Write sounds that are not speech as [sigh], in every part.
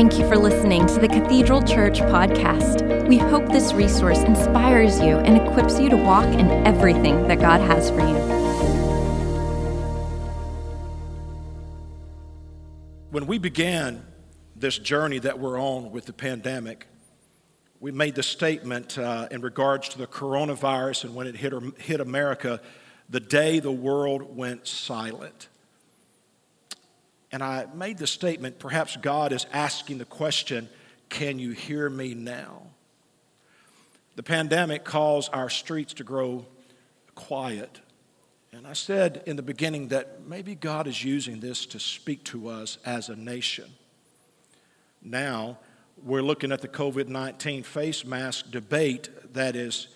Thank you for listening to the Cathedral Church podcast. We hope this resource inspires you and equips you to walk in everything that God has for you. When we began this journey that we're on with the pandemic, we made the statement uh, in regards to the coronavirus and when it hit, hit America, the day the world went silent. And I made the statement perhaps God is asking the question, Can you hear me now? The pandemic caused our streets to grow quiet. And I said in the beginning that maybe God is using this to speak to us as a nation. Now, we're looking at the COVID 19 face mask debate that is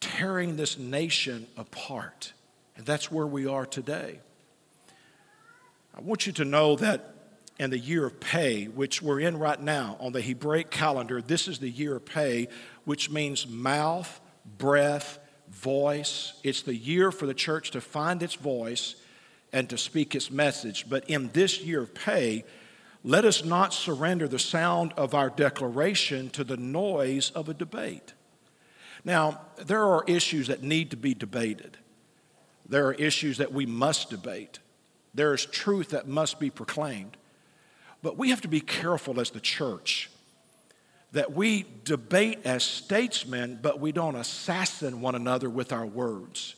tearing this nation apart. And that's where we are today. I want you to know that in the year of Pey, which we're in right now on the Hebraic calendar, this is the year of Pey, which means mouth, breath, voice. It's the year for the church to find its voice and to speak its message. But in this year of Pey, let us not surrender the sound of our declaration to the noise of a debate. Now, there are issues that need to be debated. There are issues that we must debate. There is truth that must be proclaimed. But we have to be careful as the church that we debate as statesmen, but we don't assassin one another with our words.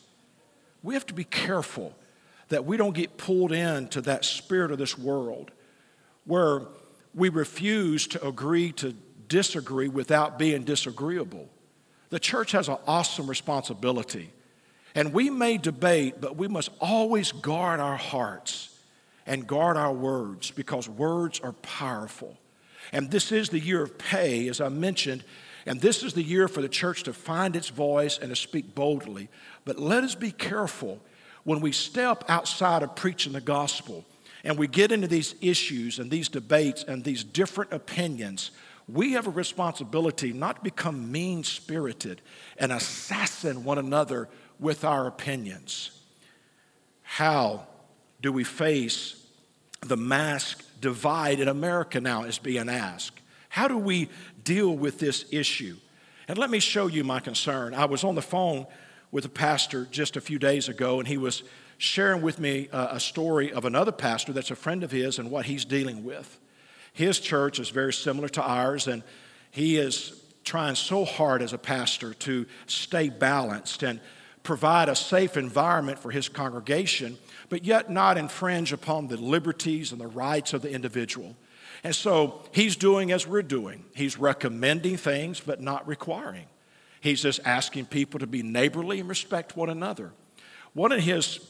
We have to be careful that we don't get pulled into that spirit of this world where we refuse to agree to disagree without being disagreeable. The church has an awesome responsibility and we may debate, but we must always guard our hearts and guard our words because words are powerful. And this is the year of Pey, as I mentioned, and this is the year for the church to find its voice and to speak boldly. But let us be careful when we step outside of preaching the gospel and we get into these issues and these debates and these different opinions. We have a responsibility not to become mean spirited and assassin one another with our opinions. How do we face the mask divide in America now, is being asked? How do we deal with this issue? And let me show you my concern. I was on the phone with a pastor just a few days ago, and he was sharing with me uh, a, story of another pastor that's a friend of his and what he's dealing with. His church is very similar to ours, and he is trying so hard as a pastor to stay balanced and provide a safe environment for his congregation, but yet not infringe upon the liberties and the rights of the individual. And so he's doing as we're doing. He's recommending things, but not requiring. He's just asking people to be neighborly and respect one another. One of his,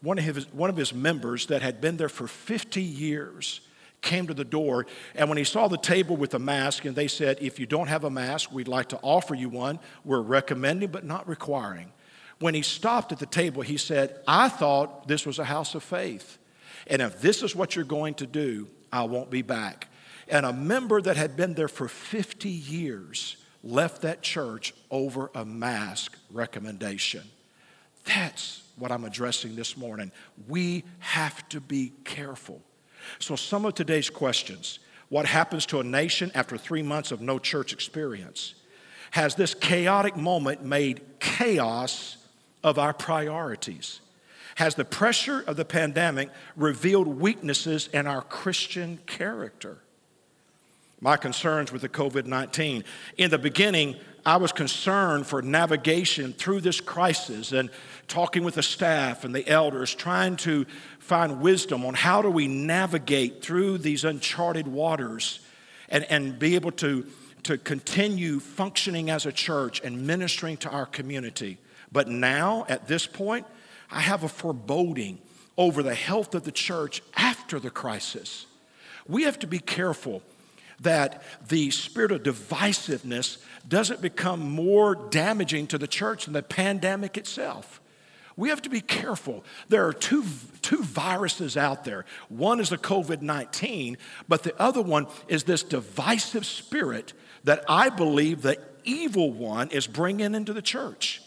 one of his, one of his members that had been there for 50 years came to the door, and when he saw the table with a mask, and they said, If you don't have a mask, we'd like to offer you one. We're recommending, but not requiring. When he stopped at the table, he said, I thought this was a house of faith. And if this is what you're going to do, I won't be back. And a member that had been there for 50 years left that church over a mask recommendation. That's what I'm addressing this morning. We have to be careful. So, some of today's questions what happens to a nation after three months of no church experience? Has this chaotic moment made chaos of our priorities? Has the pressure of the pandemic revealed weaknesses in our Christian character? My concerns with the COVID 19. In the beginning, I was concerned for navigation through this crisis and talking with the staff and the elders, trying to find wisdom on how do we navigate through these uncharted waters and, and be able to, to continue functioning as a church and ministering to our community. But now, at this point, I have a foreboding over the health of the church after the crisis. We have to be careful that the spirit of divisiveness doesn't become more damaging to the church than the pandemic itself. We have to be careful. There are two, two viruses out there. One is the COVID 19, but the other one is this divisive spirit that I believe the evil one is bringing into the church.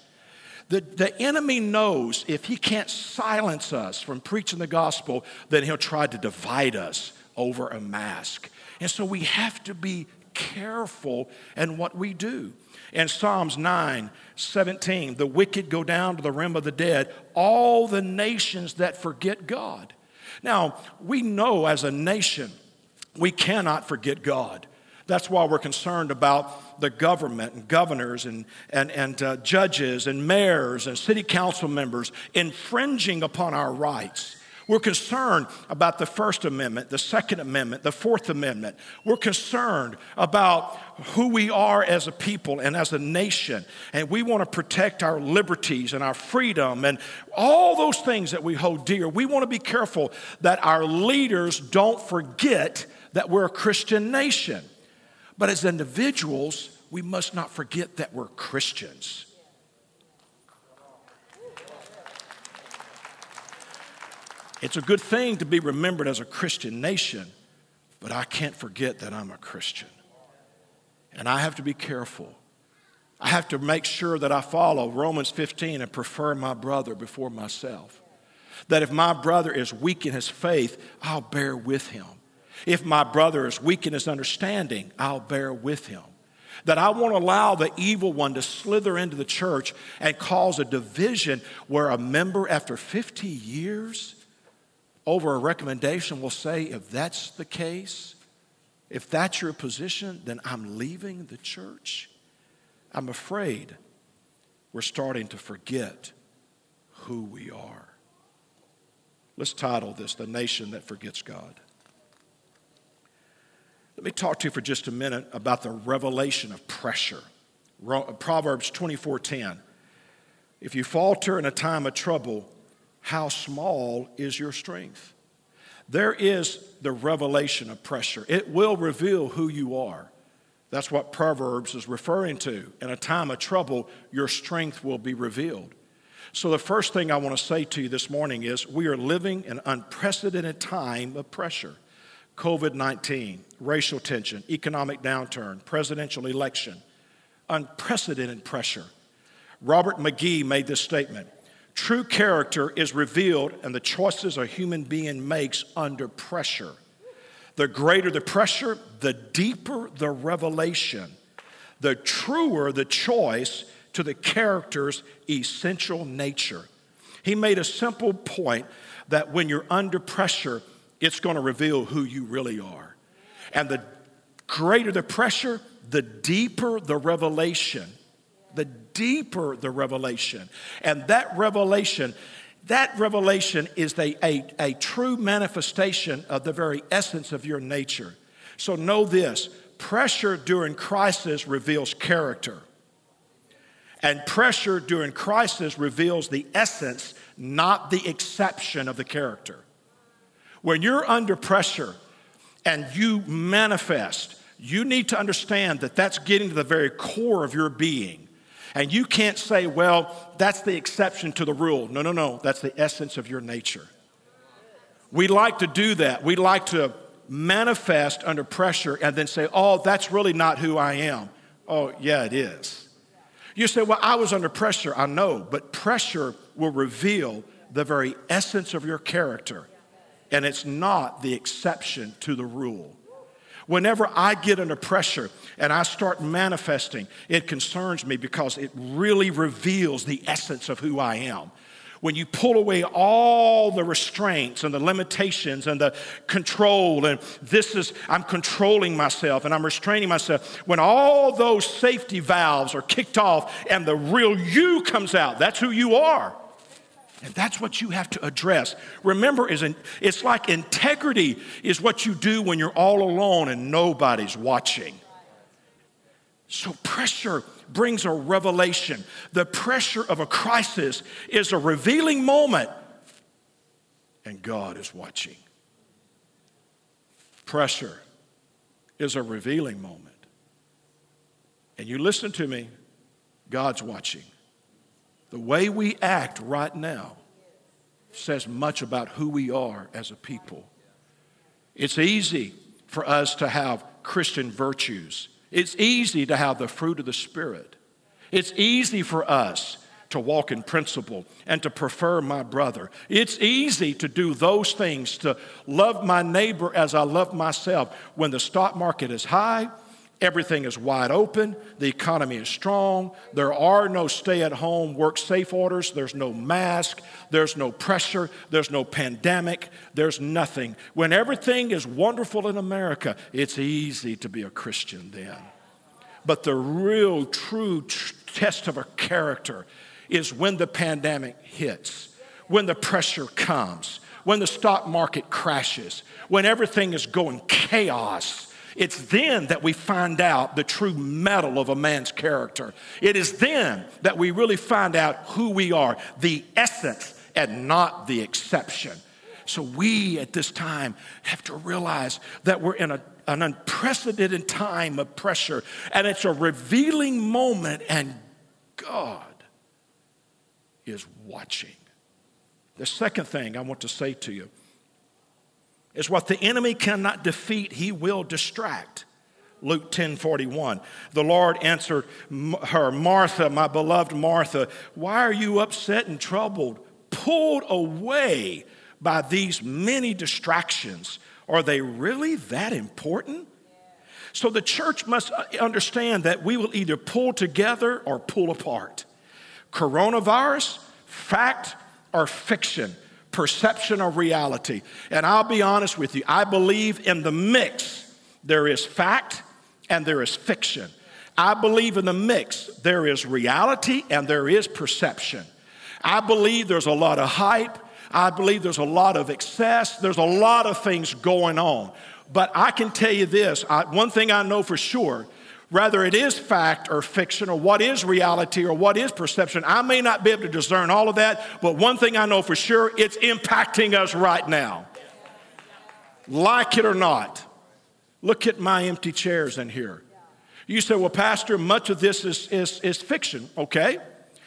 The, the enemy knows if he can't silence us from preaching the gospel, then he'll try to divide us over a mask. And so we have to be careful in what we do. In Psalms 9 17, the wicked go down to the realm of the dead, all the nations that forget God. Now, we know as a nation, we cannot forget God. That's why we're concerned about the government and governors and, and, and uh, judges and mayors and city council members infringing upon our rights. We're concerned about the First Amendment, the Second Amendment, the Fourth Amendment. We're concerned about who we are as a people and as a nation. And we want to protect our liberties and our freedom and all those things that we hold dear. We want to be careful that our leaders don't forget that we're a Christian nation. But as individuals, we must not forget that we're Christians. It's a good thing to be remembered as a Christian nation, but I can't forget that I'm a Christian. And I have to be careful. I have to make sure that I follow Romans 15 and prefer my brother before myself. That if my brother is weak in his faith, I'll bear with him. If my brother is weak in his understanding, I'll bear with him. That I won't allow the evil one to slither into the church and cause a division where a member, after 50 years, over a recommendation will say, if that's the case, if that's your position, then I'm leaving the church. I'm afraid we're starting to forget who we are. Let's title this The Nation That Forgets God. Let me talk to you for just a minute about the revelation of pressure. Proverbs 24:10. If you falter in a time of trouble, how small is your strength? There is the revelation of pressure. It will reveal who you are. That's what Proverbs is referring to. In a time of trouble, your strength will be revealed. So, the first thing I want to say to you this morning is we are living an unprecedented time of pressure COVID 19, racial tension, economic downturn, presidential election, unprecedented pressure. Robert McKee made this statement True character is revealed in the choices a human being makes under pressure. The greater the pressure, the deeper the revelation, the truer the choice to the character's essential nature. He made a simple point that when you're under pressure, it's going to reveal who you really are. And the greater the pressure, the deeper the revelation the deeper the revelation. And that revelation, that revelation is a, a, a true manifestation of the very essence of your nature. So know this pressure during crisis reveals character. And pressure during crisis reveals the essence, not the exception of the character. When you're under pressure and you manifest, you need to understand that that's getting to the very core of your being. And you can't say, well, that's the exception to the rule. No, no, no. That's the essence of your nature. We like to do that. We like to manifest under pressure and then say, oh, that's really not who I am. Oh, yeah, it is. You say, well, I was under pressure. I know, but pressure will reveal the very essence of your character, and it's not the exception to the rule. Whenever I get under pressure and I start manifesting, it concerns me because it really reveals the essence of who I am. When you pull away all the restraints and the limitations and the control, and this is, I'm controlling myself and I'm restraining myself. When all those safety valves are kicked off and the real you comes out, that's who you are. And that's what you have to address. Remember, it's like integrity is what you do when you're all alone and nobody's watching. So, pressure brings a revelation. The pressure of a crisis is a revealing moment, and God is watching. Pressure is a revealing moment. And you listen to me, God's watching. The way we act right now says much about who we are as a people. It's easy for us to have Christian virtues. It's easy to have the fruit of the Spirit. It's easy for us to walk in principle and to prefer my brother. It's easy to do those things, to love my neighbor as I love myself. When the stock market is high, Everything is wide open. The economy is strong. There are no stay at home, work safe orders. There's no mask. There's no pressure. There's no pandemic. There's nothing. When everything is wonderful in America, it's easy to be a Christian then. But the real, true tr- test of a character is when the pandemic hits, when the pressure comes, when the stock market crashes, when everything is going chaos it's then that we find out the true mettle of a man's character. It is then that we really find out who we are, the essence and not the exception. So we at this time have to realize that we're in a, an unprecedented time of pressure and it's a revealing moment and God is watching. The second thing I want to say to you is what the enemy cannot defeat, he will distract. Luke 10 41. The Lord answered her, Martha, my beloved Martha, why are you upset and troubled, pulled away by these many distractions? Are they really that important? So the church must uh, understand that we will either pull together or pull apart. Coronavirus, fact or fiction perception of reality. And I'll be honest with you, I believe in the mix there is fact and there is fiction. I believe in the mix there is reality and there is perception. I believe there's a lot of hype. I believe there's a lot of excess. There's a lot of things going on. But I can tell you this I, one thing I know for sure whether it is fact or fiction or what is reality or what is perception. I may not be able to discern all of that, but one thing I know for sure, it's impacting us right now. Like it or not. Look at my empty chairs in here. You say, well, Pastor, much of this is, is, is fiction, okay?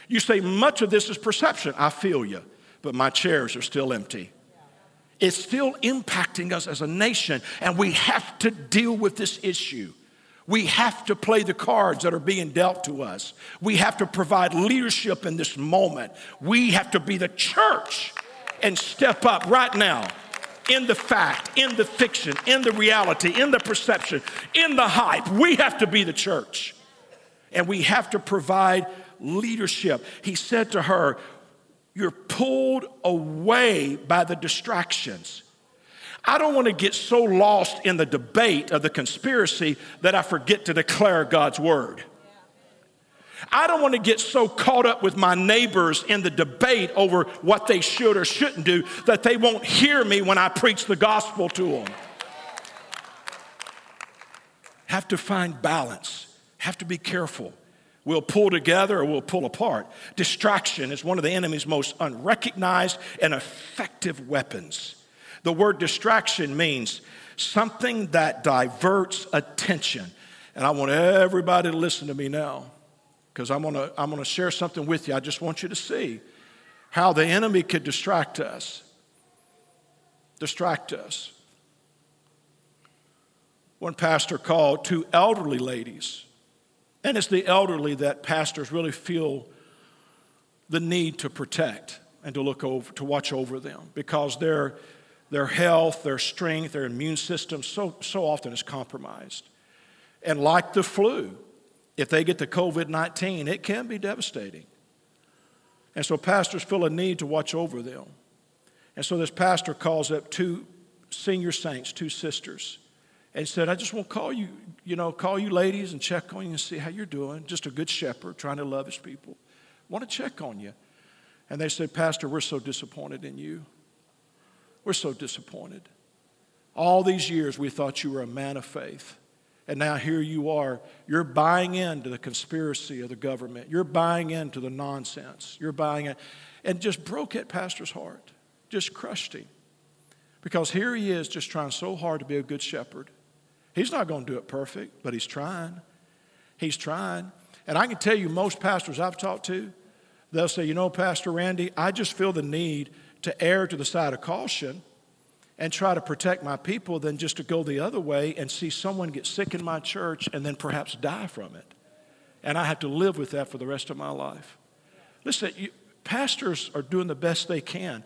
You say, much of this is perception. I feel you, but my chairs are still empty. It's still impacting us as a nation, and we have to deal with this issue. We have to play the cards that are being dealt to us. We have to provide leadership in this moment. We have to be the church and step up right now in the fact, in the fiction, in the reality, in the perception, in the hype. We have to be the church. And we have to provide leadership. He said to her, You're pulled away by the distractions. I don't want to get so lost in the debate of the conspiracy that I forget to declare God's word. I don't want to get so caught up with my neighbors in the debate over what they should or shouldn't do that they won't hear me when I preach the gospel to them. Have to find balance, have to be careful. We'll pull together or we'll pull apart. Distraction is one of the enemy's most unrecognized and effective weapons. The word distraction means something that diverts attention. And I want everybody to listen to me now because I'm to I'm to share something with you. I just want you to see how the enemy could distract us. Distract us. One pastor called two elderly ladies, and it's the elderly that pastors really feel the need to protect and to look over, to watch over them because they're their health, their strength, their immune system so, so often is compromised. And like the flu, if they get the COVID 19, it can be devastating. And so pastors feel a need to watch over them. And so this pastor calls up two senior saints, two sisters, and said, I just want to call you, you know, call you ladies and check on you and see how you're doing. Just a good shepherd trying to love his people. Want to check on you. And they said, Pastor, we're so disappointed in you. We're so disappointed. All these years we thought you were a man of faith. And now here you are. You're buying into the conspiracy of the government. You're buying into the nonsense. You're buying it. And just broke at Pastor's heart, just crushed him. Because here he is just trying so hard to be a good shepherd. He's not going to do it perfect, but he's trying. He's trying. And I can tell you, most pastors I've talked to, they'll say, you know, Pastor Randy, I just feel the need to err to the side of caution and try to protect my people than just to go the other way and see someone get sick in my church and then perhaps die from it. And I have to live with that for the rest of my life. Listen, you, pastors are doing the best they can.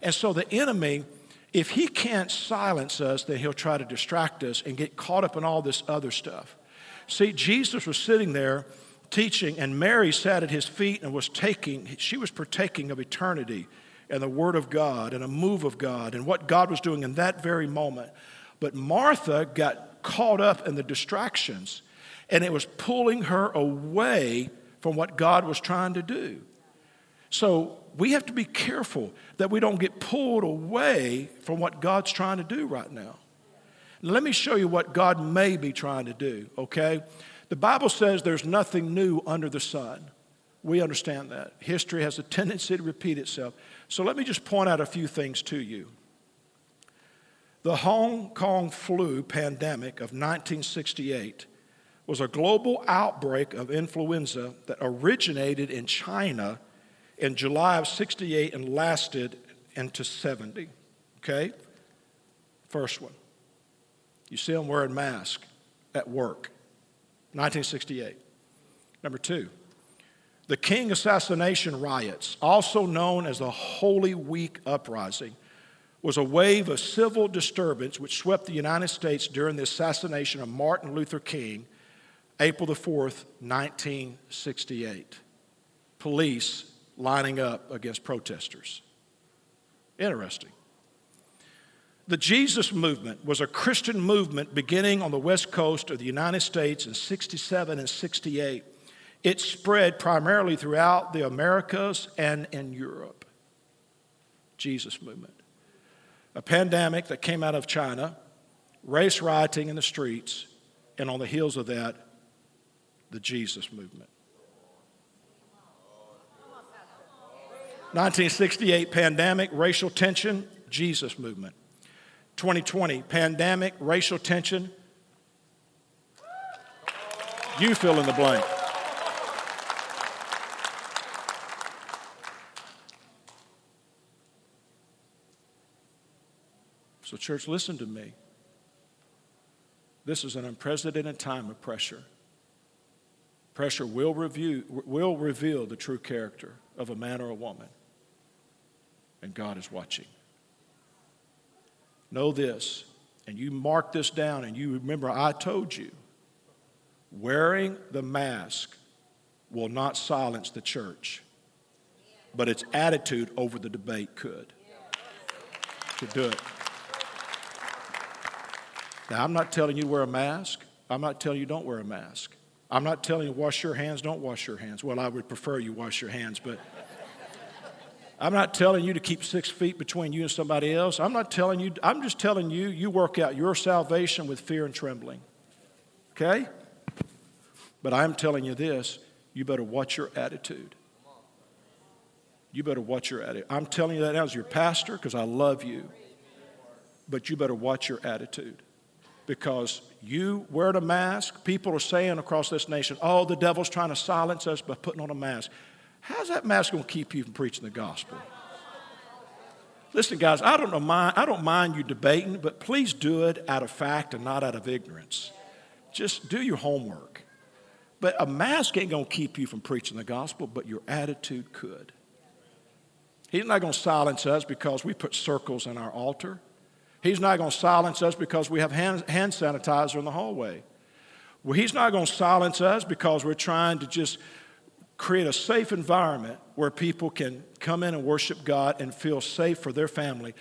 And so the enemy, if he can't silence us, then he'll try to distract us and get caught up in all this other stuff. See, Jesus was sitting there teaching, and Mary sat at his feet and was taking, she was partaking of eternity and the Word of God and a move of God and what God was doing in that very moment. But Martha got caught up in the distractions, and it was pulling her away from what God was trying to do. So we have to be careful that we don't get pulled away from what God's trying to do right now. Let me show you what God may be trying to do, okay? The Bible says there's nothing new under the sun. We understand that. History has a tendency to repeat itself. So let me just point out a few things to you. The Hong Kong flu pandemic of 1968 was a global outbreak of influenza that originated in China in July of 68 and lasted into 70. Okay? First one. You see them wearing masks at work. 1968. Number two, the King assassination riots, also known as the Holy Week uprising, was a wave of civil disturbance which swept the United States during the assassination of Martin Luther King, April the 4th, 1968. Police lining up against protesters. Interesting. The Jesus movement was a Christian movement beginning on the west coast of the United States in 67 and 68. It spread primarily throughout the Americas and in Europe. Jesus movement. A pandemic that came out of China, race rioting in the streets, and on the heels of that, the Jesus movement. 1968 pandemic, racial tension, Jesus movement. 2020, pandemic, racial tension. You fill in the blank. So, church, listen to me. This is an unprecedented time of pressure. Pressure will, review, will reveal the true character of a man or a woman, and God is watching. Know this, and you mark this down, and you remember I told you wearing the mask will not silence the church, but its attitude over the debate could. To do it. Now, I'm not telling you to wear a mask. I'm not telling you don't wear a mask. I'm not telling you wash your hands, don't wash your hands. Well, I would prefer you wash your hands, but [laughs] I'm not telling you to keep six feet between you and somebody else. I'm not telling you, I'm just telling you, you work out your salvation with fear and trembling. Okay? But I'm telling you this you better watch your attitude. You better watch your attitude. I'm telling you that as your pastor because I love you. But you better watch your attitude because you wear a mask, people are saying across this nation, oh, the devil's trying to silence us by putting on a mask. How's that mask going to keep you from preaching the gospel? Listen, guys, I don't, mind, I don't mind you debating, but please do it out of fact and not out of ignorance. Just do your homework. But a mask ain't going to keep you from preaching the gospel, but your attitude could. He's not going to silence us because we put circles in our altar. He's not going to silence us because we have hand, hand sanitizer in the hallway. Well, he's not going to silence us because we're trying to just create a safe environment where people can come in and worship God and feel safe for their family.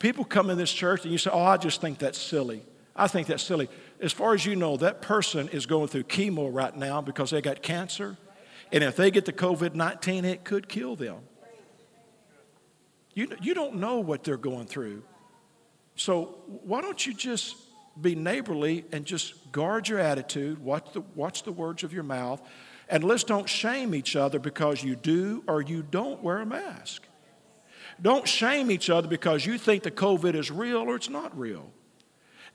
People come in this church and you say, Oh, I just think that's silly. I think that's silly. As far as you know, that person is going through chemo right now because they got cancer. And if they get the COVID 19, it could kill them. You, you don't know what they're going through. So why don't you just be neighborly and just guard your attitude, watch the, watch the words of your mouth, and let's don't shame each other because you do or you don't wear a mask. Don't shame each other because you think the COVID is real or it's not real.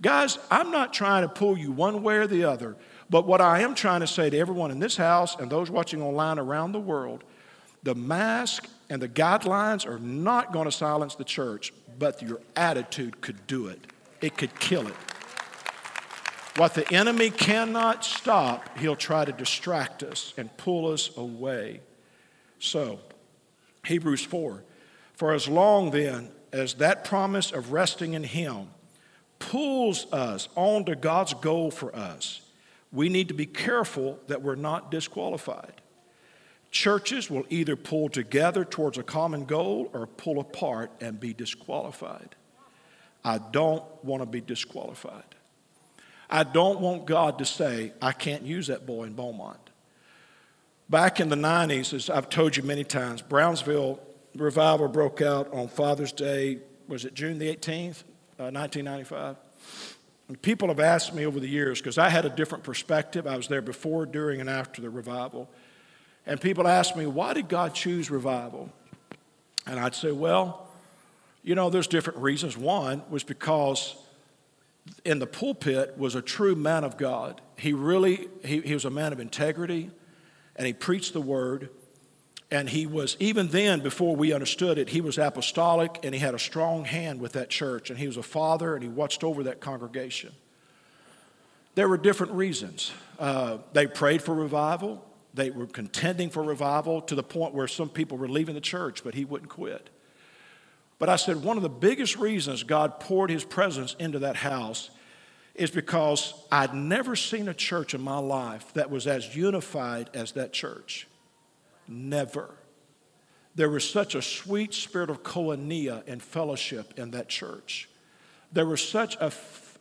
Guys, I'm not trying to pull you one way or the other, but what I am trying to say to everyone in this house and those watching online around the world the mask and the guidelines are not going to silence the church, but your attitude could do it, it could kill it. What the enemy cannot stop, he'll try to distract us and pull us away. So, Hebrews 4. For as long then as that promise of resting in Him pulls us on to God's goal for us, we need to be careful that we're not disqualified. Churches will either pull together towards a common goal or pull apart and be disqualified. I don't want to be disqualified. I don't want God to say, I can't use that boy in Beaumont. Back in the 90s, as I've told you many times, Brownsville revival broke out on Father's Day, was it June the 18th, uh, 1995? And people have asked me over the years, because I had a different perspective. I was there before, during, and after the revival. And people ask me, why did God choose revival? And I'd say, well, you know, there's different reasons. One was because in the pulpit was a true man of God. He really, he, he was a man of integrity, and he preached the word. And he was, even then, before we understood it, he was apostolic and he had a strong hand with that church. And he was a father and he watched over that congregation. There were different reasons. Uh, they prayed for revival, they were contending for revival to the point where some people were leaving the church, but he wouldn't quit. But I said, one of the biggest reasons God poured his presence into that house is because I'd never seen a church in my life that was as unified as that church. Never. There was such a sweet spirit of koinonia and fellowship in that church. There was such a,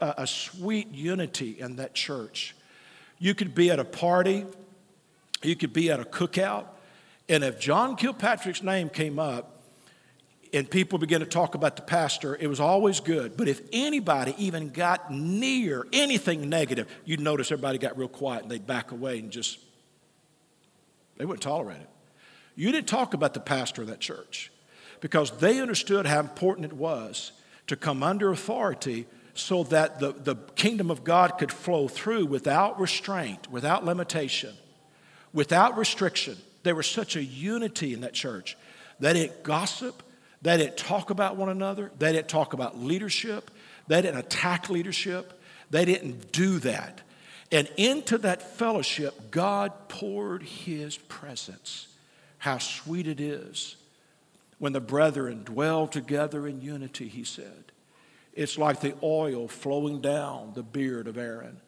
a sweet unity in that church. You could be at a party, you could be at a cookout, and if John Kilpatrick's name came up, and people began to talk about the pastor, it was always good. But if anybody even got near anything negative, you'd notice everybody got real quiet and they'd back away and just, they wouldn't tolerate it. You didn't talk about the pastor of that church because they understood how important it was to come under authority so that the, the kingdom of God could flow through without restraint, without limitation, without restriction. There was such a unity in that church. They didn't gossip, they didn't talk about one another. They didn't talk about leadership. They didn't attack leadership. They didn't do that. And into that fellowship, God poured His presence. How sweet it is when the brethren dwell together in unity, he said. It's like the oil flowing down the beard of Aaron.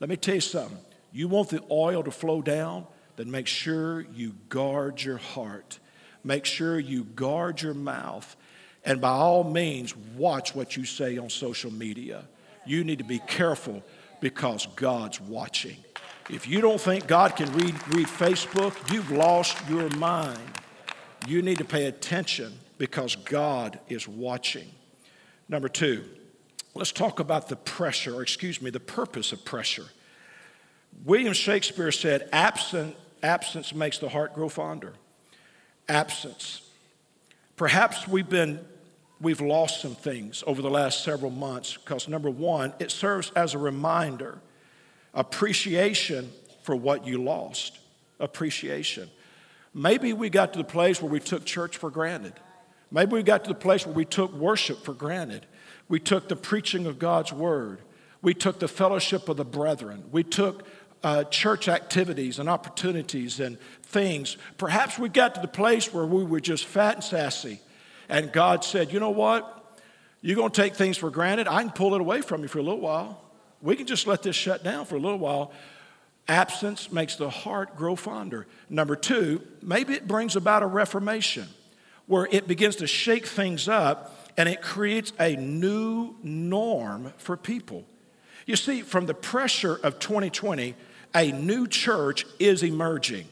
Let me tell you something. You want the oil to flow down? Then make sure you guard your heart Make sure you guard your mouth. And by all means, watch what you say on social media. You need to be careful because God's watching. If you don't think God can read, read Facebook, you've lost your mind. You need to pay attention because God is watching. Number two, let's talk about the pressure, or excuse me, the purpose of pressure. William Shakespeare said, Absent, absence makes the heart grow fonder absence. Perhaps we've been we've lost some things over the last several months because number one, it serves as a reminder, appreciation for what you lost. Appreciation. Maybe we got to the place where we took church for granted. Maybe we got to the place where we took worship for granted. We took the preaching of God's word. We took the fellowship of the brethren. We took uh, church activities and opportunities and things. Perhaps we got to the place where we were just fat and sassy, and God said, You know what? You're going to take things for granted. I can pull it away from you for a little while. We can just let this shut down for a little while. Absence makes the heart grow fonder. Number two, maybe it brings about a reformation where it begins to shake things up and it creates a new norm for people. You see, from the pressure of 2020, a new church is emerging.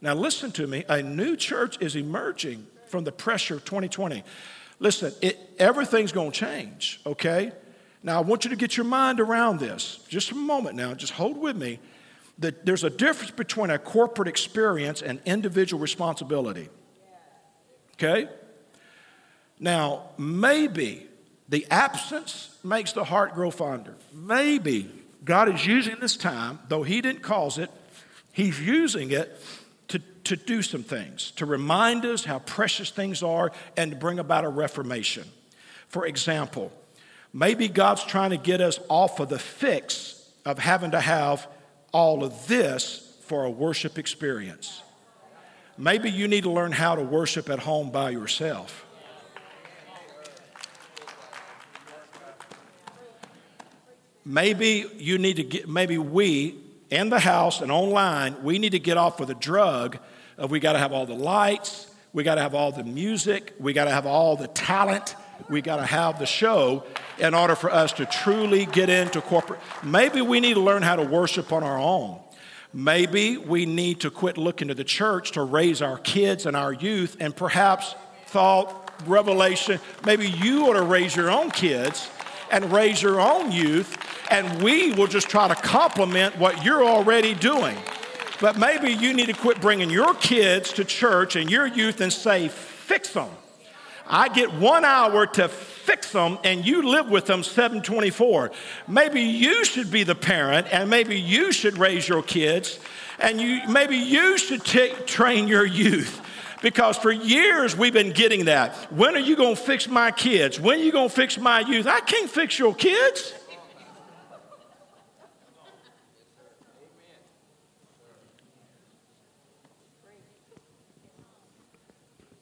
Now, listen to me a new church is emerging from the pressure of 2020. Listen, it, everything's going to change, okay? Now, I want you to get your mind around this. Just a moment now, just hold with me. That there's a difference between a corporate experience and individual responsibility. Okay? Now, maybe the absence makes the heart grow fonder. Maybe God is using this time, though He didn't cause it, He's using it to, to do some things, to remind us how precious things are and to bring about a reformation. For example, maybe God's trying to get us off of the fix of having to have all of this for a worship experience. maybe you need to learn how to worship at home by yourself. Maybe you need to get, maybe we in the house and online, we need to get off with a drug of we got to have all the lights, we got to have all the music, we got to have all the talent, we got to have the show in order for us to truly get into corporate. Maybe we need to learn how to worship on our own. Maybe we need to quit looking to the church to raise our kids and our youth and perhaps thought, revelation, maybe you ought to raise your own kids and raise your own youth, and we will just try to complement what you're already doing. But maybe you need to quit bringing your kids to church and your youth and say, fix them. I get one hour to fix them and you live with them 724. Maybe you should be the parent and maybe you should raise your kids and you, maybe you should t- train your youth. Because for years we've been getting that. When are you to fix my kids? When are you to fix my youth? I can't fix your kids.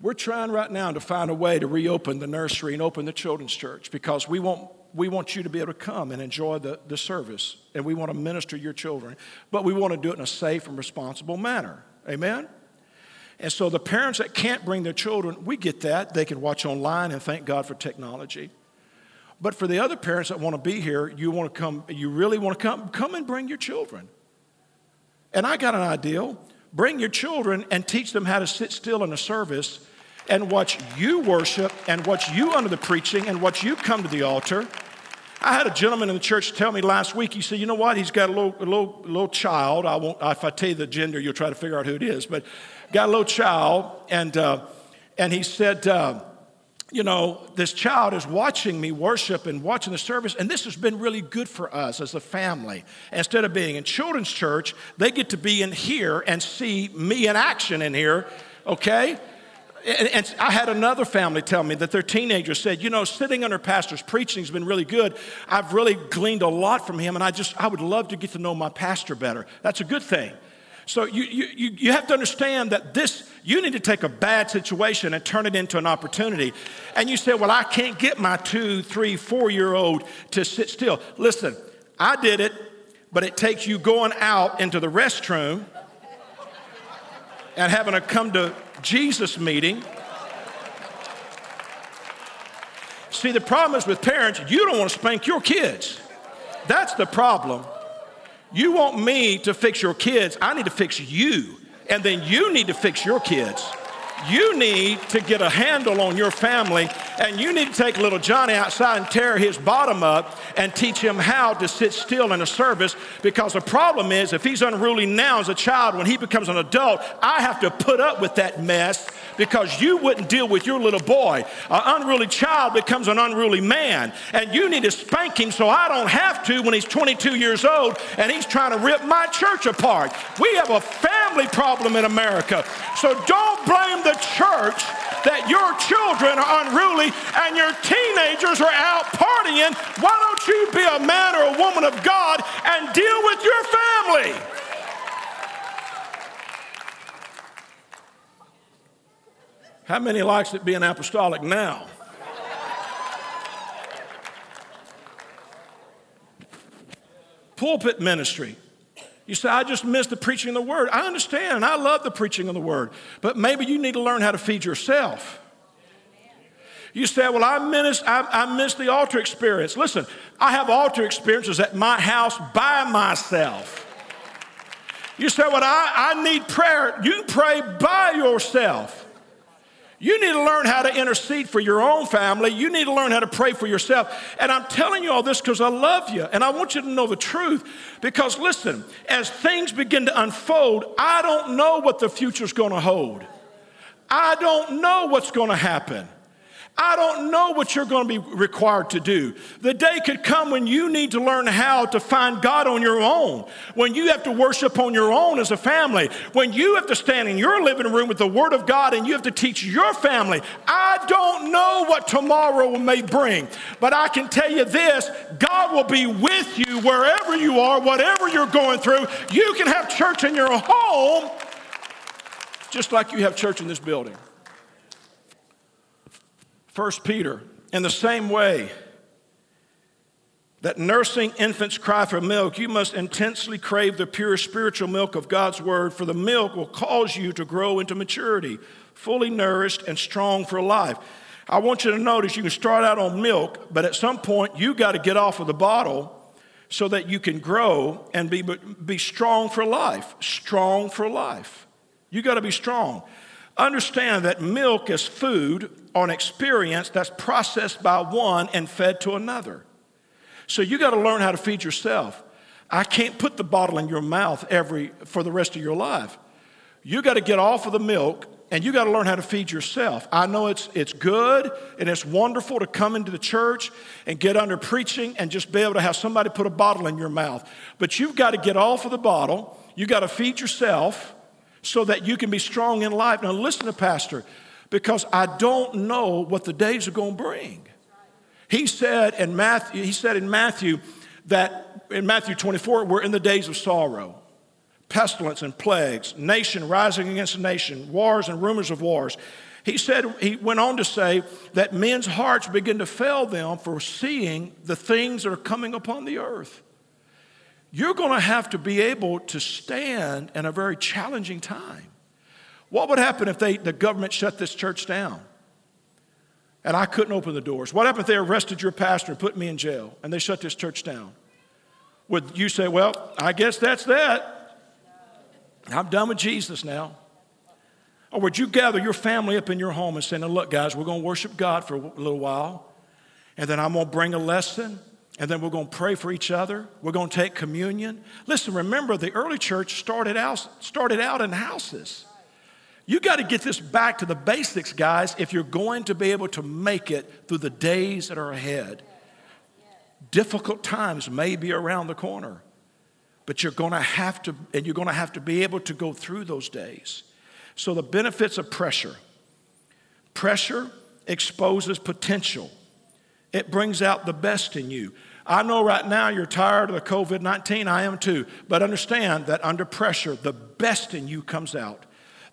We're trying right now to find a way to reopen the nursery and open the children's church because we want, we want you to be able to come and enjoy the, the service and we want to minister your children, but we want to do it in a safe and responsible manner. Amen? And so the parents that can't bring their children, we get that. They can watch online and thank God for technology. But for the other parents that want to be here, you want to come, you really want to come, come and bring your children. And I got an ideal. Bring your children and teach them how to sit still in a service and watch you worship and watch you under the preaching and watch you come to the altar. I had a gentleman in the church tell me last week, he said, you know what? He's got a little, little, little child. I won't, if I tell you the gender, you'll try to figure out who it is, but got a little child. And, uh, and he said, uh, you know, this child is watching me worship and watching the service, and this has been really good for us as a family. Instead of being in children's church, they get to be in here and see me in action in here, okay? And, and, I had another family tell me that their teenager said, You know, sitting under pastor's preaching has been really good. I've really gleaned a lot from him, and I just, I would love to get to know my pastor better. That's a good thing. So you, you, you have to understand that this, you need to take a bad situation and turn it into an opportunity. And you say, Well, I can't get my two, three, four year old to sit still. Listen, I did it, but it takes you going out into the restroom and having to come to Jesus meeting. See, the problem is with parents, you don't want to spank your kids. That's the problem. You want me to fix your kids, I need to fix you. And then you need to fix your kids. You need to get a handle on your family, and you need to take little Johnny outside and tear his bottom up and teach him how to sit still in a service. Because the problem is, if he's unruly now as a child, when he becomes an adult, I have to put up with that mess because you wouldn't deal with your little boy. An unruly child becomes an unruly man, and you need to spank him so I don't have to when he's 22 years old and he's trying to rip my church apart. We have a family problem in America. So don't blame the church that your children are unruly and your teenagers are out partying. Why don't you be a man or a woman of God and deal with your family? How many likes it being apostolic now? Pulpit ministry. You say, I just miss the preaching of the word. I understand, and I love the preaching of the word, but maybe you need to learn how to feed yourself. You say, Well, I miss, I, I miss the altar experience. Listen, I have altar experiences at my house by myself. You say, Well, I, I need prayer. You pray by yourself. You need to learn how to intercede for your own family. You need to learn how to pray for yourself. And I'm telling you all this because I love you and I want you to know the truth. Because listen, as things begin to unfold, I don't know what the future's going to hold. I don't know what's going to happen. I don't know what you're going to be required to do. The day could come when you need to learn how to find God on your own, when you have to worship on your own as a family, when you have to stand in your living room with the Word of God and you have to teach your family. I don't know what tomorrow may bring, but I can tell you this God will be with you wherever you are, whatever you're going through. You can have church in your home just like you have church in this building. First Peter, in the same way that nursing infants cry for milk, you must intensely crave the pure spiritual milk of God's word, for the milk will cause you to grow into maturity, fully nourished and strong for life. I want you to notice you can start out on milk, but at some point you got to get off of the bottle so that you can grow and be, be strong for life. Strong for life. You got to be strong. Understand that milk is food on experience that's processed by one and fed to another. So you got to learn how to feed yourself. I can't put the bottle in your mouth every for the rest of your life. You got to get off of the milk and you got to learn how to feed yourself. I know it's, it's good and it's wonderful to come into the church and get under preaching and just be able to have somebody put a bottle in your mouth. But you've got to get off of the bottle. You got to feed yourself so that you can be strong in life. Now, listen to Pastor, because I don't know what the days are going to bring. He said in Matthew, he said in Matthew that in Matthew 24, we're in the days of sorrow pestilence and plagues, nation rising against nation, wars and rumors of wars. He said, he went on to say that men's hearts begin to fail them for seeing the things that are coming upon the earth. You're going to have to be able to stand in a very challenging time. What would happen if they, the government shut this church down and I couldn't open the doors? What happened if they arrested your pastor and put me in jail and they shut this church down? Would you say, well, I guess that's that? I'm done with Jesus now. Or would you gather your family up in your home and say, now look, guys, we're going to worship God for a little while, and then I'm going to bring a lesson, and then we're going to pray for each other. We're going to take communion. Listen, remember, the early church started out, started out in houses. You got to get this back to the basics, guys, if you're going to be able to make it through the days that are ahead. Difficult times may be around the corner. But you're going to have to, and you're going to have to be able to go through those days. So, the benefits of pressure pressure exposes potential, it brings out the best in you. I know right now you're tired of the COVID 19, I am too, but understand that under pressure, the best in you comes out.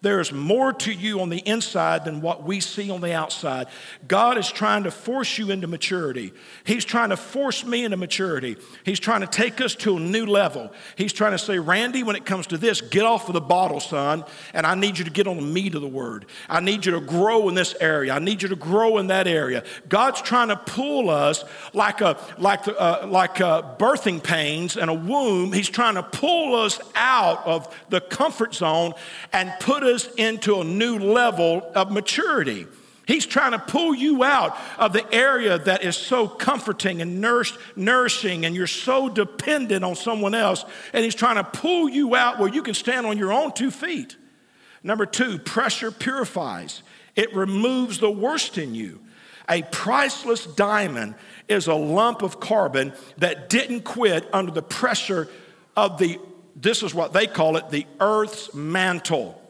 There is more to you on the inside than what we see on the outside. God is trying to force you into maturity. He's trying to force me into maturity. He's trying to take us to a new level. He's trying to say, Randy, when it comes to this, get off of the bottle, son, and I need you to get on the meat of the word. I need you to grow in this area. I need you to grow in that area. God's trying to pull us like a like the, uh, like uh, birthing pains and a womb. He's trying to pull us out of the comfort zone and put us into a new level of maturity. He's trying to pull you out of the area that is so comforting and nourishing, and you're so dependent on someone else. And He's trying to pull you out where you can stand on your own two feet. Number two, pressure purifies, it removes the worst in you. A priceless diamond is a lump of carbon that didn't quit under the pressure of the, this is what they call it, the earth's mantle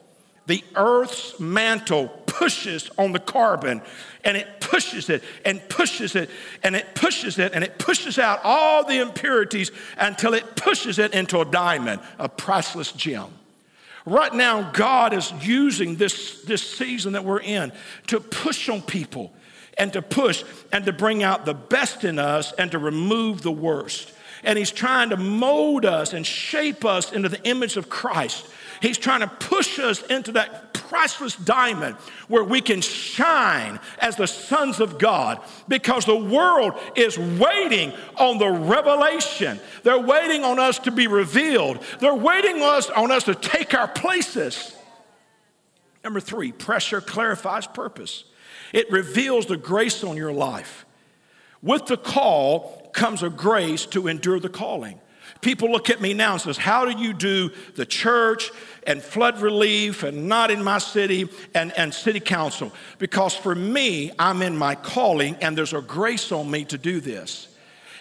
the earth's mantle pushes on the carbon and it pushes it and pushes it and it pushes it and it pushes out all the impurities until it pushes it into a diamond, a priceless gem. Right now, God is using this, this season that we're in to push on people and to push and to bring out the best in us and to remove the worst. And He's trying to mold us and shape us into the image of Christ He's trying to push us into that priceless diamond where we can shine as the sons of God because the world is waiting on the revelation. They're waiting on us to be revealed. They're waiting on us, on us to take our places. Number three, pressure clarifies purpose. It reveals the grace on your life. With the call comes a grace to endure the calling. People look at me now and says, "How do you do the church and flood relief and not in my city and, and city council?" Because for me, I'm in my calling and there's a grace on me to do this.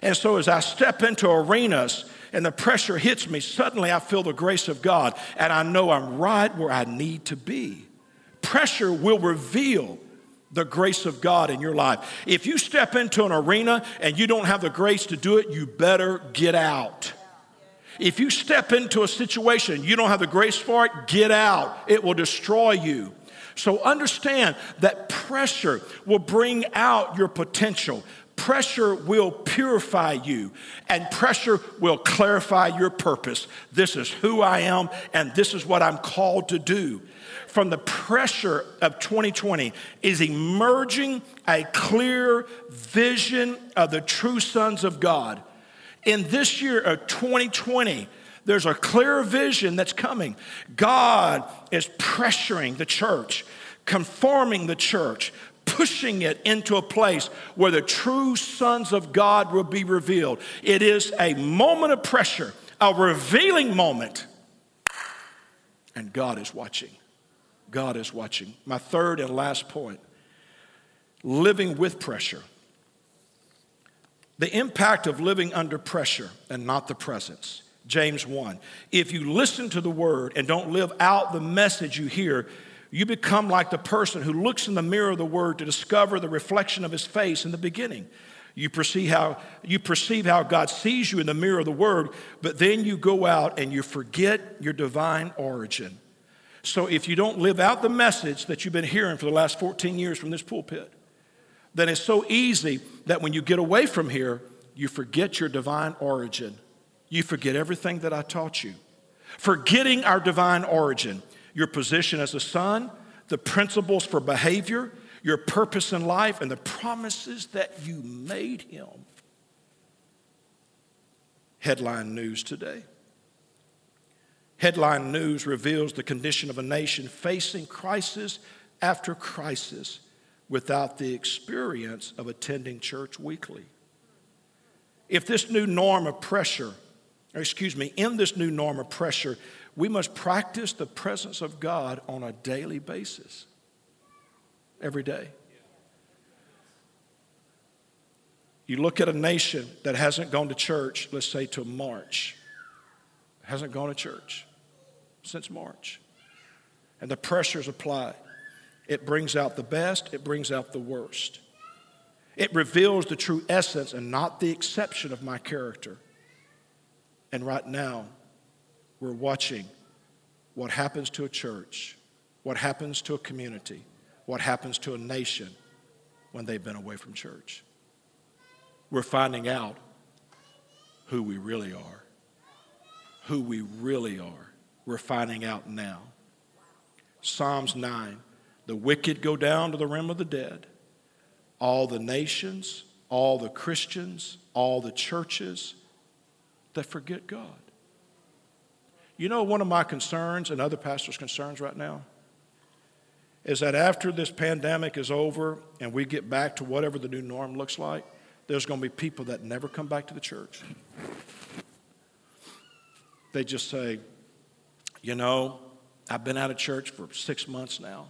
And so as I step into arenas and the pressure hits me, suddenly I feel the grace of God and I know I'm right where I need to be. Pressure will reveal the grace of God in your life. If you step into an arena and you don't have the grace to do it, you better get out. If you step into a situation you don't have the grace for it, get out. It will destroy you. So understand that pressure will bring out your potential. Pressure will purify you, and pressure will clarify your purpose. This is who I am, and this is what I'm called to do. From the pressure of 2020 is emerging a clear vision of the true sons of God. In this year of 2020, there's a clear vision that's coming. God is pressuring the church, conforming the church, pushing it into a place where the true sons of God will be revealed. It is a moment of pressure, a revealing moment, and God is watching. God is watching. My third and last point living with pressure. The impact of living under pressure and not the presence. James 1. If you listen to the word and don't live out the message you hear, you become like the person who looks in the mirror of the word to discover the reflection of his face in the beginning. You perceive how you perceive how God sees you in the mirror of the word, but then you go out and you forget your divine origin. So if you don't live out the message that you've been hearing for the last 14 years from this pulpit, then it's so easy that when you get away from here, you forget your divine origin. You forget everything that I taught you. Forgetting our divine origin your position as a son, the principles for behavior, your purpose in life, and the promises that you made him. Headline news today. Headline news reveals the condition of a nation facing crisis after crisis without the experience of attending church weekly. If this new norm of pressure, excuse me, in this new norm of pressure, we must practice the presence of God on a daily basis, every day. You look at a nation that hasn't gone to church, let's say to March, hasn't gone to church since March, and the pressures apply. It brings out the best, it brings out the worst. It reveals the true essence and not the exception of my character. And right now, we're watching what happens to a church, what happens to a community, what happens to a nation when they've been away from church. We're finding out who we really are. Who we really are. We're finding out now. Psalms 9 The wicked go down to the realm of the dead. All the nations, all the Christians, all the churches that forget God. You know, one of my concerns and other pastors' concerns right now is that after this pandemic is over and we get back to whatever the new norm looks like, there's going to be people that never come back to the church. They just say, you know, I've been out of church for six months now.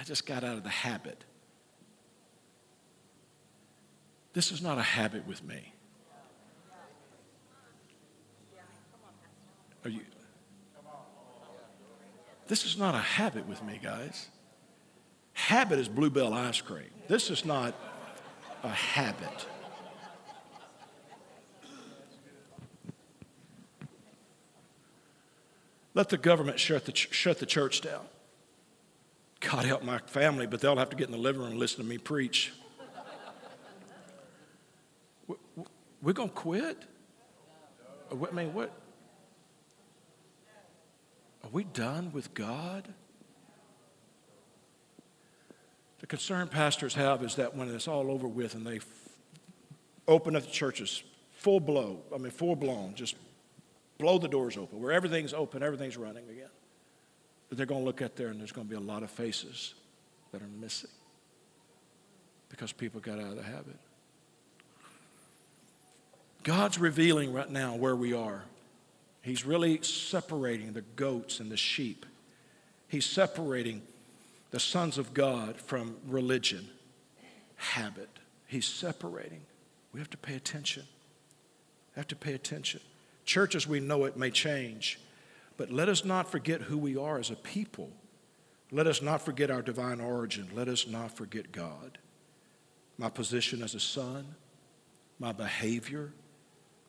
I just got out of the habit. This is not a habit with me. Are you? This is not a habit with me, guys. Habit is Blue Bell ice cream. This is not a habit. Let the government shut the, shut the church down. God help my family, but they'll have to get in the living room and listen to me preach. We're going to quit? I mean, what? Are we done with God? The concern pastors have is that when it's all over with and they f- open up the churches full blow, I mean, full blown, just blow the doors open, where everything's open, everything's running again. But they're going to look at there and there's going to be a lot of faces that are missing because people got out of the habit. God's revealing right now where we are. He's really separating the goats and the sheep. He's separating the sons of God from religion, habit. He's separating. We have to pay attention. We have to pay attention. Church as we know it may change, but let us not forget who we are as a people. Let us not forget our divine origin. Let us not forget God. My position as a son, my behavior,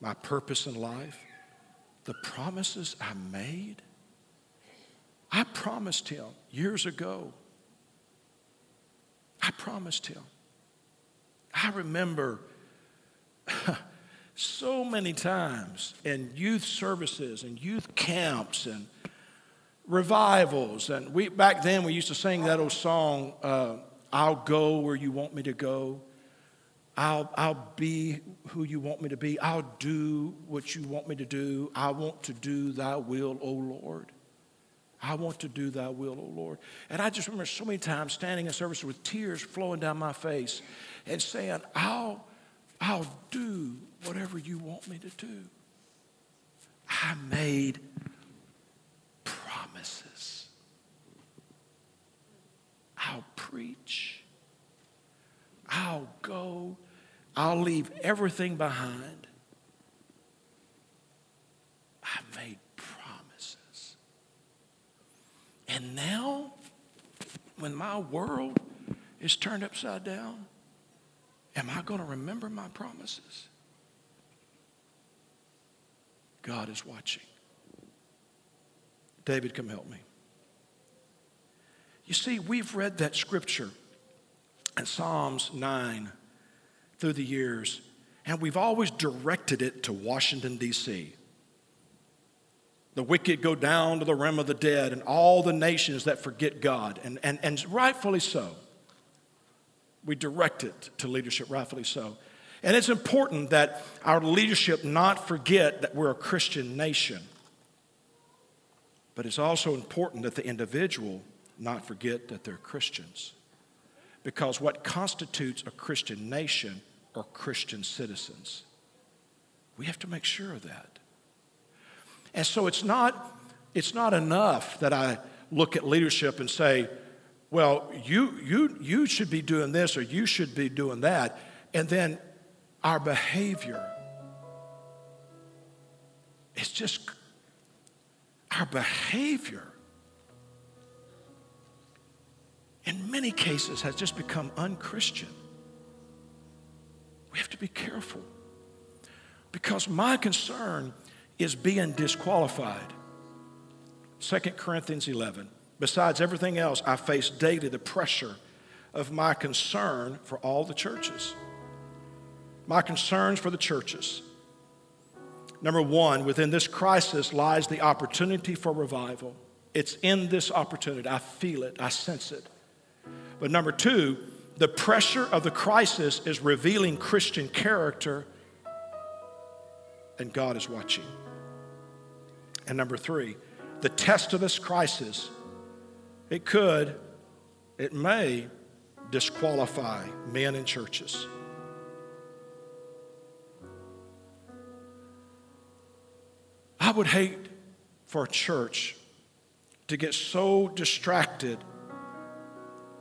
my purpose in life the promises I made? I promised him years ago. I promised him. I remember [laughs] so many times in youth services and youth camps and revivals. And we, back then, we used to sing that old song, uh, I'll go where you want me to go. I'll, I'll be who you want me to be. I'll do what you want me to do. I want to do thy will, O Lord. I want to do thy will, O Lord. And I just remember so many times standing in service with tears flowing down my face and saying, I'll, I'll do whatever you want me to do. I made promises. I'll preach. I'll go. I'll leave everything behind. I made promises. And now, when my world is turned upside down, am I going to remember my promises? God is watching. David, come help me. You see, we've read that scripture in Psalms 9 through the years, and we've always directed it to Washington, D.C. The wicked go down to the realm of the dead, and all the nations that forget God, and, and, and rightfully so. We direct it to leadership, rightfully so. And it's important that our leadership not forget that we're a Christian nation. But it's also important that the individual not forget that they're Christians. Because what constitutes a Christian nation are Christian citizens. We have to make sure of that. And so it's not, it's not enough that I look at leadership and say, well, you, you, you should be doing this or you should be doing that. And then our behavior is just our behavior in many cases has just become unchristian. We have to be careful because my concern is being disqualified. 2 Corinthians 11. Besides everything else, I face daily the pressure of my concern for all the churches. My concerns for the churches. Number one, within this crisis lies the opportunity for revival. It's in this opportunity. I feel it, I sense it. But number two, the pressure of the crisis is revealing Christian character, and God is watching. And number three, the test of this crisis, it could, it may disqualify men and churches. I would hate for a church to get so distracted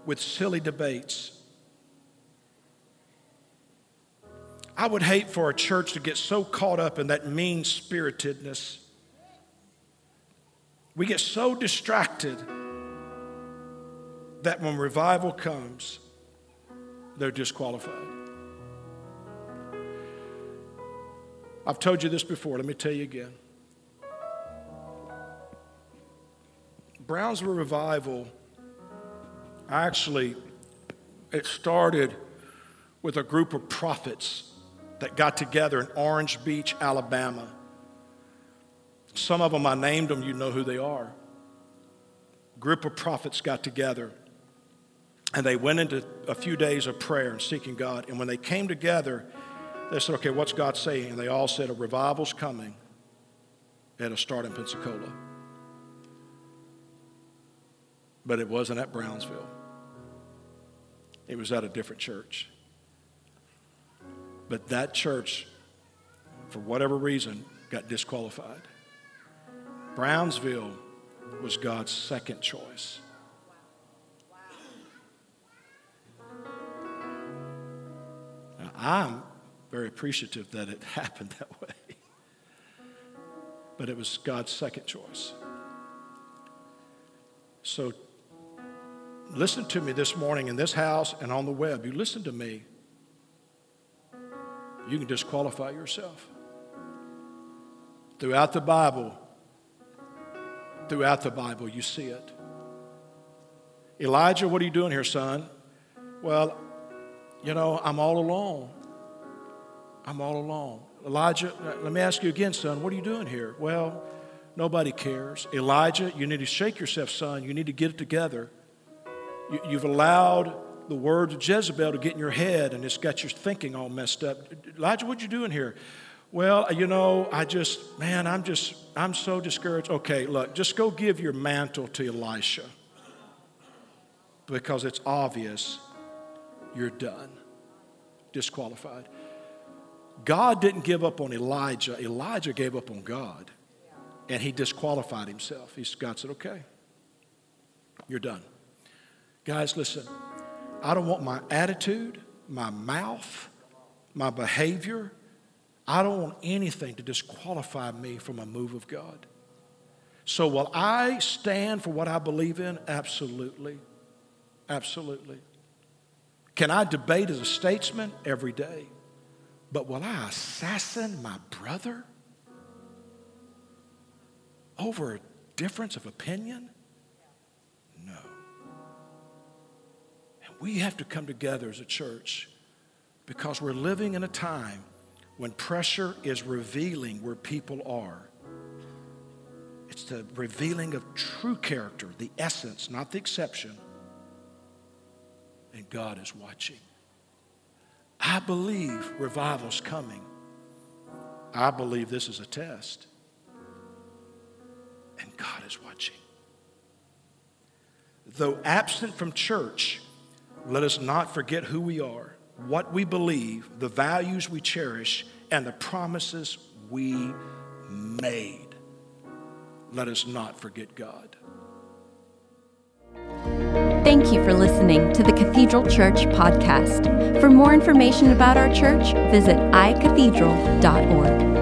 with silly debates. I would hate for a church to get so caught up in that mean spiritedness. We get so distracted that when revival comes, they're disqualified. I've told you this before, let me tell you again. Brownsville Revival actually it started with a group of prophets that got together in Orange Beach, Alabama. Some of them I named them, you know who they are. Group of prophets got together and they went into a few days of prayer and seeking God. And when they came together, they said, Okay, what's God saying? And they all said, A revival's coming. It'll start in Pensacola but it wasn't at Brownsville. It was at a different church. But that church, for whatever reason, got disqualified. Brownsville was God's second choice. Now, I'm very appreciative that it [laughs] happened that way. But it was God's second choice. So listen to me this morning in this house and on the web. You listen to me. You can disqualify yourself. Throughout the Bible, throughout the Bible, you see it. Elijah, what are you doing here, son? Well, you know, I'm all alone. I'm all alone. Elijah, let me ask you again, son, what are you doing here? Well, nobody cares. Elijah, you need to shake yourself, son. You need to get it together. You, have allowed the words of Jezebel to get in your head and it's got your thinking all messed up. Elijah, what you doing here? Well, you know, I just, man, I'm just, I'm so discouraged. Okay, look, just go give your mantle to Elisha because it's obvious you're done, disqualified. God didn't give up on Elijah, Elijah gave up on God and he disqualified himself. He's, God said, okay, you're done. Guys, listen, I don't want my attitude, my mouth, my behavior, I don't want anything to disqualify me from a move of God. So, will I stand for what I believe in? Absolutely. Absolutely. Can I debate as a statesman? Every day. But will I assassin my brother over a difference of opinion? No. We have to come together as a church because we're living in a time when pressure is revealing where people are. It's the revealing of true character, the essence, not the exception. And God is watching. I believe revival's coming. I believe this is a test. And God is watching. Though absent from church, let us not forget who we are, what we believe, the values we cherish, and the promises we made. Let us not forget God. Thank you for listening to the Cathedral Church podcast. For more information about our church, visit icathedral.org.